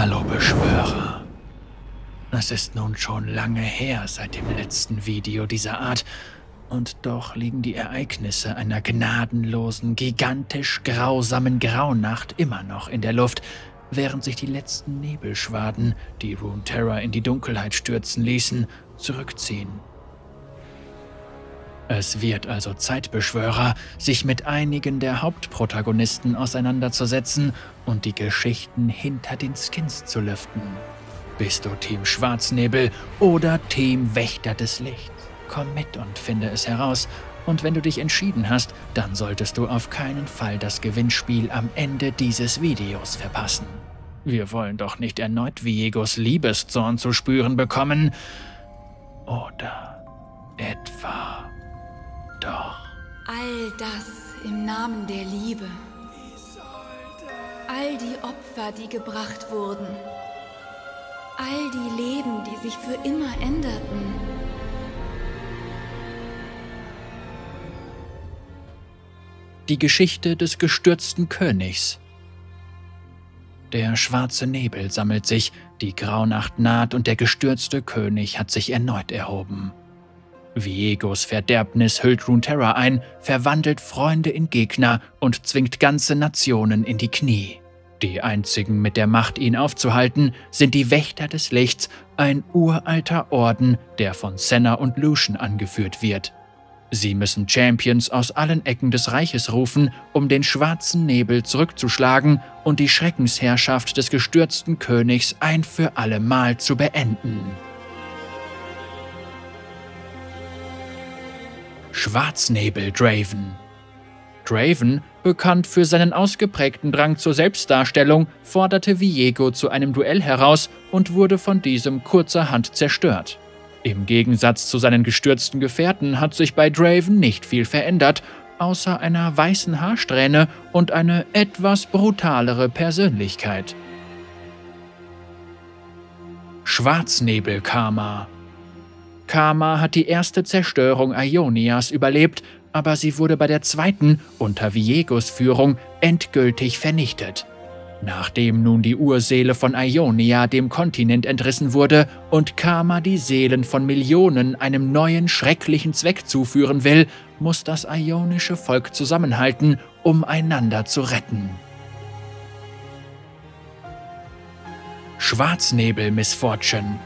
Hallo Beschwörer. Es ist nun schon lange her seit dem letzten Video dieser Art, und doch liegen die Ereignisse einer gnadenlosen, gigantisch grausamen Graunacht immer noch in der Luft, während sich die letzten Nebelschwaden, die Runeterra in die Dunkelheit stürzen ließen, zurückziehen. Es wird also Zeit, Beschwörer, sich mit einigen der Hauptprotagonisten auseinanderzusetzen und die Geschichten hinter den Skins zu lüften. Bist du Team Schwarznebel oder Team Wächter des Lichts? Komm mit und finde es heraus. Und wenn du dich entschieden hast, dann solltest du auf keinen Fall das Gewinnspiel am Ende dieses Videos verpassen. Wir wollen doch nicht erneut Viegos Liebeszorn zu spüren bekommen. Oder etwa doch. All das im Namen der Liebe. All die Opfer, die gebracht wurden. All die Leben, die sich für immer änderten. Die Geschichte des gestürzten Königs. Der schwarze Nebel sammelt sich, die Graunacht naht und der gestürzte König hat sich erneut erhoben. Viegos Verderbnis hüllt Runeterra ein, verwandelt Freunde in Gegner und zwingt ganze Nationen in die Knie. Die einzigen mit der Macht, ihn aufzuhalten, sind die Wächter des Lichts, ein uralter Orden, der von Senna und Lucian angeführt wird. Sie müssen Champions aus allen Ecken des Reiches rufen, um den schwarzen Nebel zurückzuschlagen und die Schreckensherrschaft des gestürzten Königs ein für allemal zu beenden. Schwarznebel Draven Draven, bekannt für seinen ausgeprägten Drang zur Selbstdarstellung, forderte Viego zu einem Duell heraus und wurde von diesem kurzerhand zerstört. Im Gegensatz zu seinen gestürzten Gefährten hat sich bei Draven nicht viel verändert, außer einer weißen Haarsträhne und eine etwas brutalere Persönlichkeit. Schwarznebel-Karma Karma hat die erste Zerstörung Ionias überlebt, aber sie wurde bei der zweiten, unter Viegos Führung, endgültig vernichtet. Nachdem nun die Urseele von Ionia dem Kontinent entrissen wurde und Karma die Seelen von Millionen einem neuen schrecklichen Zweck zuführen will, muss das ionische Volk zusammenhalten, um einander zu retten. Schwarznebel Misfortune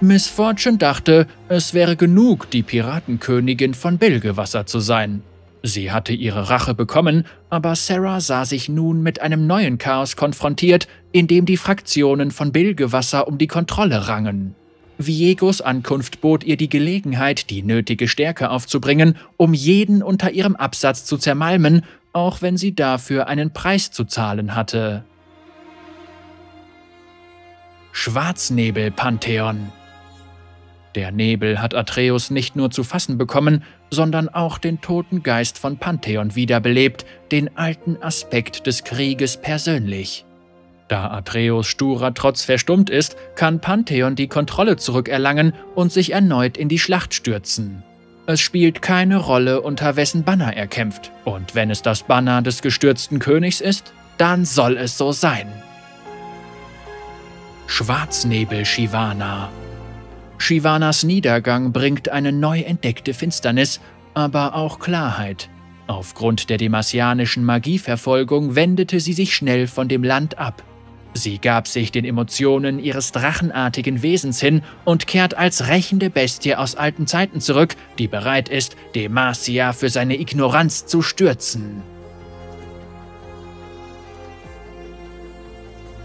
Miss Fortune dachte, es wäre genug, die Piratenkönigin von Bilgewasser zu sein. Sie hatte ihre Rache bekommen, aber Sarah sah sich nun mit einem neuen Chaos konfrontiert, in dem die Fraktionen von Bilgewasser um die Kontrolle rangen. Viegos Ankunft bot ihr die Gelegenheit, die nötige Stärke aufzubringen, um jeden unter ihrem Absatz zu zermalmen, auch wenn sie dafür einen Preis zu zahlen hatte. Schwarznebel-Pantheon der Nebel hat Atreus nicht nur zu fassen bekommen, sondern auch den toten Geist von Pantheon wiederbelebt, den alten Aspekt des Krieges persönlich. Da Atreus sturer Trotz verstummt ist, kann Pantheon die Kontrolle zurückerlangen und sich erneut in die Schlacht stürzen. Es spielt keine Rolle, unter wessen Banner er kämpft, und wenn es das Banner des gestürzten Königs ist, dann soll es so sein. Schwarznebel Shivana Shivanas Niedergang bringt eine neu entdeckte Finsternis, aber auch Klarheit. Aufgrund der demasianischen Magieverfolgung wendete sie sich schnell von dem Land ab. Sie gab sich den Emotionen ihres drachenartigen Wesens hin und kehrt als rächende Bestie aus alten Zeiten zurück, die bereit ist, Demacia für seine Ignoranz zu stürzen.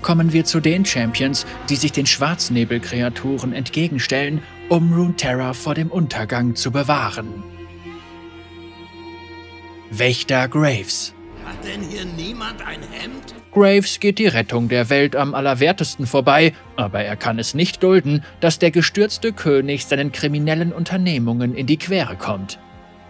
Kommen wir zu den Champions, die sich den Schwarznebelkreaturen entgegenstellen, um Runeterra vor dem Untergang zu bewahren. Wächter Graves Hat denn hier niemand ein Hemd? Graves geht die Rettung der Welt am allerwertesten vorbei, aber er kann es nicht dulden, dass der gestürzte König seinen kriminellen Unternehmungen in die Quere kommt.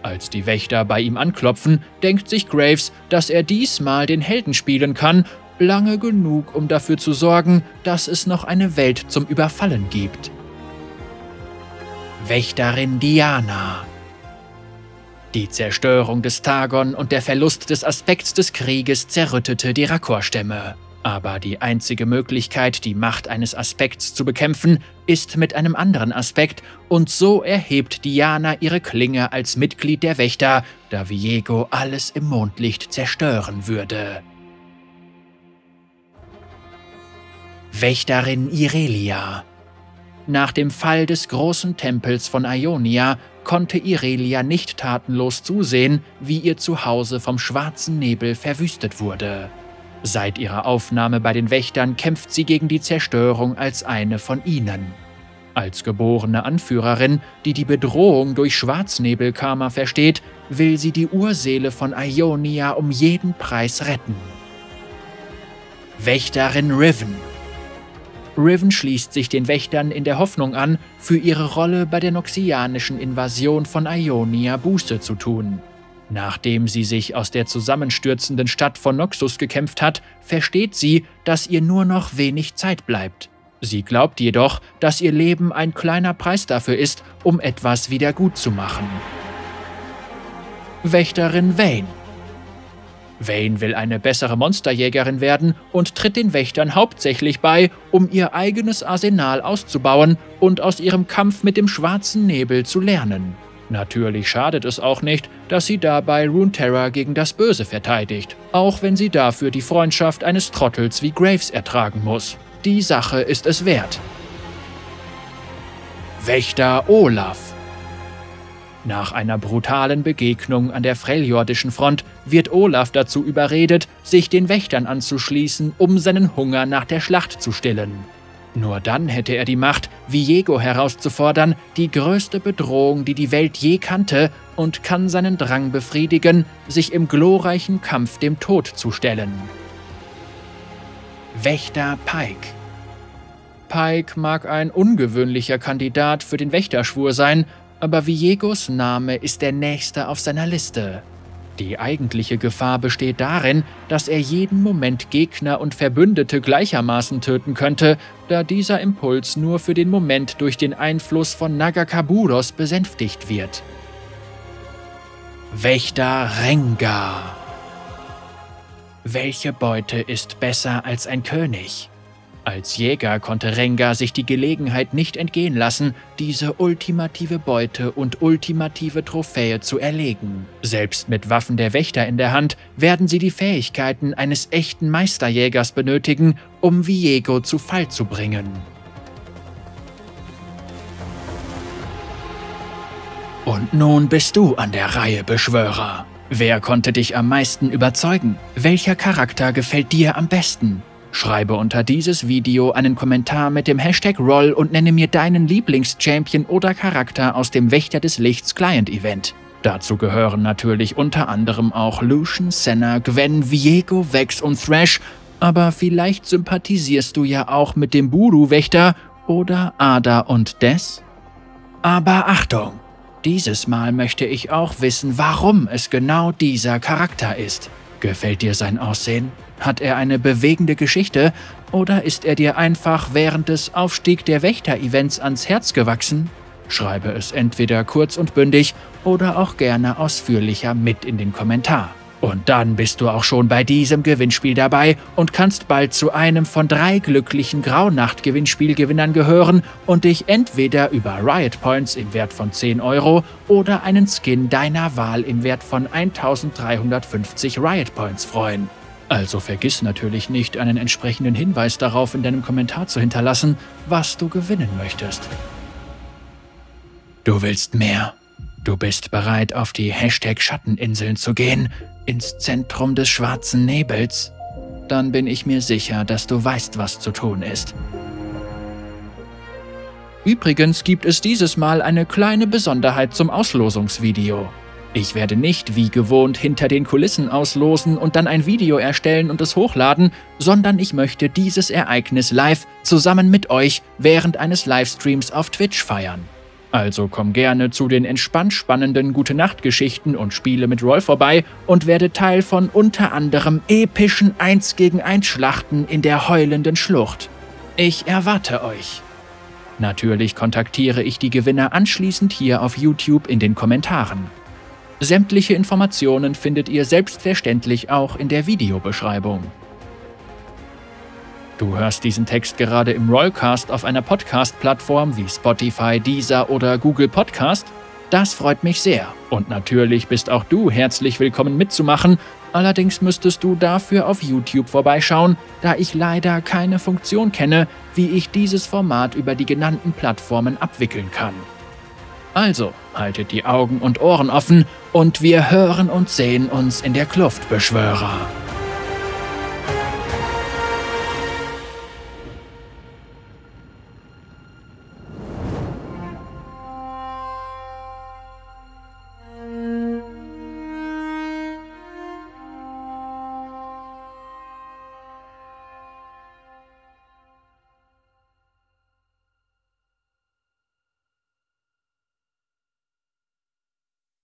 Als die Wächter bei ihm anklopfen, denkt sich Graves, dass er diesmal den Helden spielen kann lange genug, um dafür zu sorgen, dass es noch eine Welt zum Überfallen gibt. Wächterin Diana Die Zerstörung des Tagon und der Verlust des Aspekts des Krieges zerrüttete die Rakor-Stämme. Aber die einzige Möglichkeit, die Macht eines Aspekts zu bekämpfen, ist mit einem anderen Aspekt, und so erhebt Diana ihre Klinge als Mitglied der Wächter, da Viego alles im Mondlicht zerstören würde. Wächterin Irelia Nach dem Fall des großen Tempels von Ionia konnte Irelia nicht tatenlos zusehen, wie ihr Zuhause vom schwarzen Nebel verwüstet wurde. Seit ihrer Aufnahme bei den Wächtern kämpft sie gegen die Zerstörung als eine von ihnen. Als geborene Anführerin, die die Bedrohung durch Schwarznebelkarma versteht, will sie die Urseele von Ionia um jeden Preis retten. Wächterin Riven Riven schließt sich den Wächtern in der Hoffnung an, für ihre Rolle bei der noxianischen Invasion von Ionia Buße zu tun. Nachdem sie sich aus der zusammenstürzenden Stadt von Noxus gekämpft hat, versteht sie, dass ihr nur noch wenig Zeit bleibt. Sie glaubt jedoch, dass ihr Leben ein kleiner Preis dafür ist, um etwas wieder gut zu machen. Wächterin Vayne Vayne will eine bessere Monsterjägerin werden und tritt den Wächtern hauptsächlich bei, um ihr eigenes Arsenal auszubauen und aus ihrem Kampf mit dem schwarzen Nebel zu lernen. Natürlich schadet es auch nicht, dass sie dabei Runeterra gegen das Böse verteidigt, auch wenn sie dafür die Freundschaft eines Trottels wie Graves ertragen muss. Die Sache ist es wert. Wächter Olaf nach einer brutalen Begegnung an der Freljordischen Front wird Olaf dazu überredet, sich den Wächtern anzuschließen, um seinen Hunger nach der Schlacht zu stillen. Nur dann hätte er die Macht, Viego herauszufordern, die größte Bedrohung, die die Welt je kannte, und kann seinen Drang befriedigen, sich im glorreichen Kampf dem Tod zu stellen. Wächter Pike Pike mag ein ungewöhnlicher Kandidat für den Wächterschwur sein, aber Viegos Name ist der nächste auf seiner Liste. Die eigentliche Gefahr besteht darin, dass er jeden Moment Gegner und Verbündete gleichermaßen töten könnte, da dieser Impuls nur für den Moment durch den Einfluss von Nagakaburos besänftigt wird. Wächter Rengar Welche Beute ist besser als ein König? Als Jäger konnte Rengar sich die Gelegenheit nicht entgehen lassen, diese ultimative Beute und ultimative Trophäe zu erlegen. Selbst mit Waffen der Wächter in der Hand werden sie die Fähigkeiten eines echten Meisterjägers benötigen, um Viego zu Fall zu bringen. Und nun bist du an der Reihe, Beschwörer. Wer konnte dich am meisten überzeugen? Welcher Charakter gefällt dir am besten? Schreibe unter dieses Video einen Kommentar mit dem Hashtag Roll und nenne mir deinen Lieblings-Champion oder Charakter aus dem Wächter des Lichts Client-Event. Dazu gehören natürlich unter anderem auch Lucian, Senna, Gwen, Viego, Vex und Thrash, aber vielleicht sympathisierst du ja auch mit dem Buru-Wächter oder Ada und Des? Aber Achtung! Dieses Mal möchte ich auch wissen, warum es genau dieser Charakter ist. Gefällt dir sein Aussehen? Hat er eine bewegende Geschichte oder ist er dir einfach während des Aufstieg der Wächter-Events ans Herz gewachsen? Schreibe es entweder kurz und bündig oder auch gerne ausführlicher mit in den Kommentar. Und dann bist du auch schon bei diesem Gewinnspiel dabei und kannst bald zu einem von drei glücklichen Graunacht-Gewinnspielgewinnern gehören und dich entweder über Riot Points im Wert von 10 Euro oder einen Skin deiner Wahl im Wert von 1350 Riot Points freuen. Also vergiss natürlich nicht, einen entsprechenden Hinweis darauf in deinem Kommentar zu hinterlassen, was du gewinnen möchtest. Du willst mehr? Du bist bereit, auf die Hashtag Schatteninseln zu gehen, ins Zentrum des schwarzen Nebels? Dann bin ich mir sicher, dass du weißt, was zu tun ist. Übrigens gibt es dieses Mal eine kleine Besonderheit zum Auslosungsvideo. Ich werde nicht wie gewohnt hinter den Kulissen auslosen und dann ein Video erstellen und es hochladen, sondern ich möchte dieses Ereignis live zusammen mit euch während eines Livestreams auf Twitch feiern. Also komm gerne zu den entspannt spannenden Gute-Nacht-Geschichten und Spiele mit Roll vorbei und werde Teil von unter anderem epischen 1 gegen 1 Schlachten in der heulenden Schlucht. Ich erwarte euch. Natürlich kontaktiere ich die Gewinner anschließend hier auf YouTube in den Kommentaren. Sämtliche Informationen findet ihr selbstverständlich auch in der Videobeschreibung. Du hörst diesen Text gerade im Rollcast auf einer Podcast-Plattform wie Spotify, Deezer oder Google Podcast? Das freut mich sehr. Und natürlich bist auch du herzlich willkommen mitzumachen. Allerdings müsstest du dafür auf YouTube vorbeischauen, da ich leider keine Funktion kenne, wie ich dieses Format über die genannten Plattformen abwickeln kann. Also, haltet die Augen und Ohren offen und wir hören und sehen uns in der Kluftbeschwörer.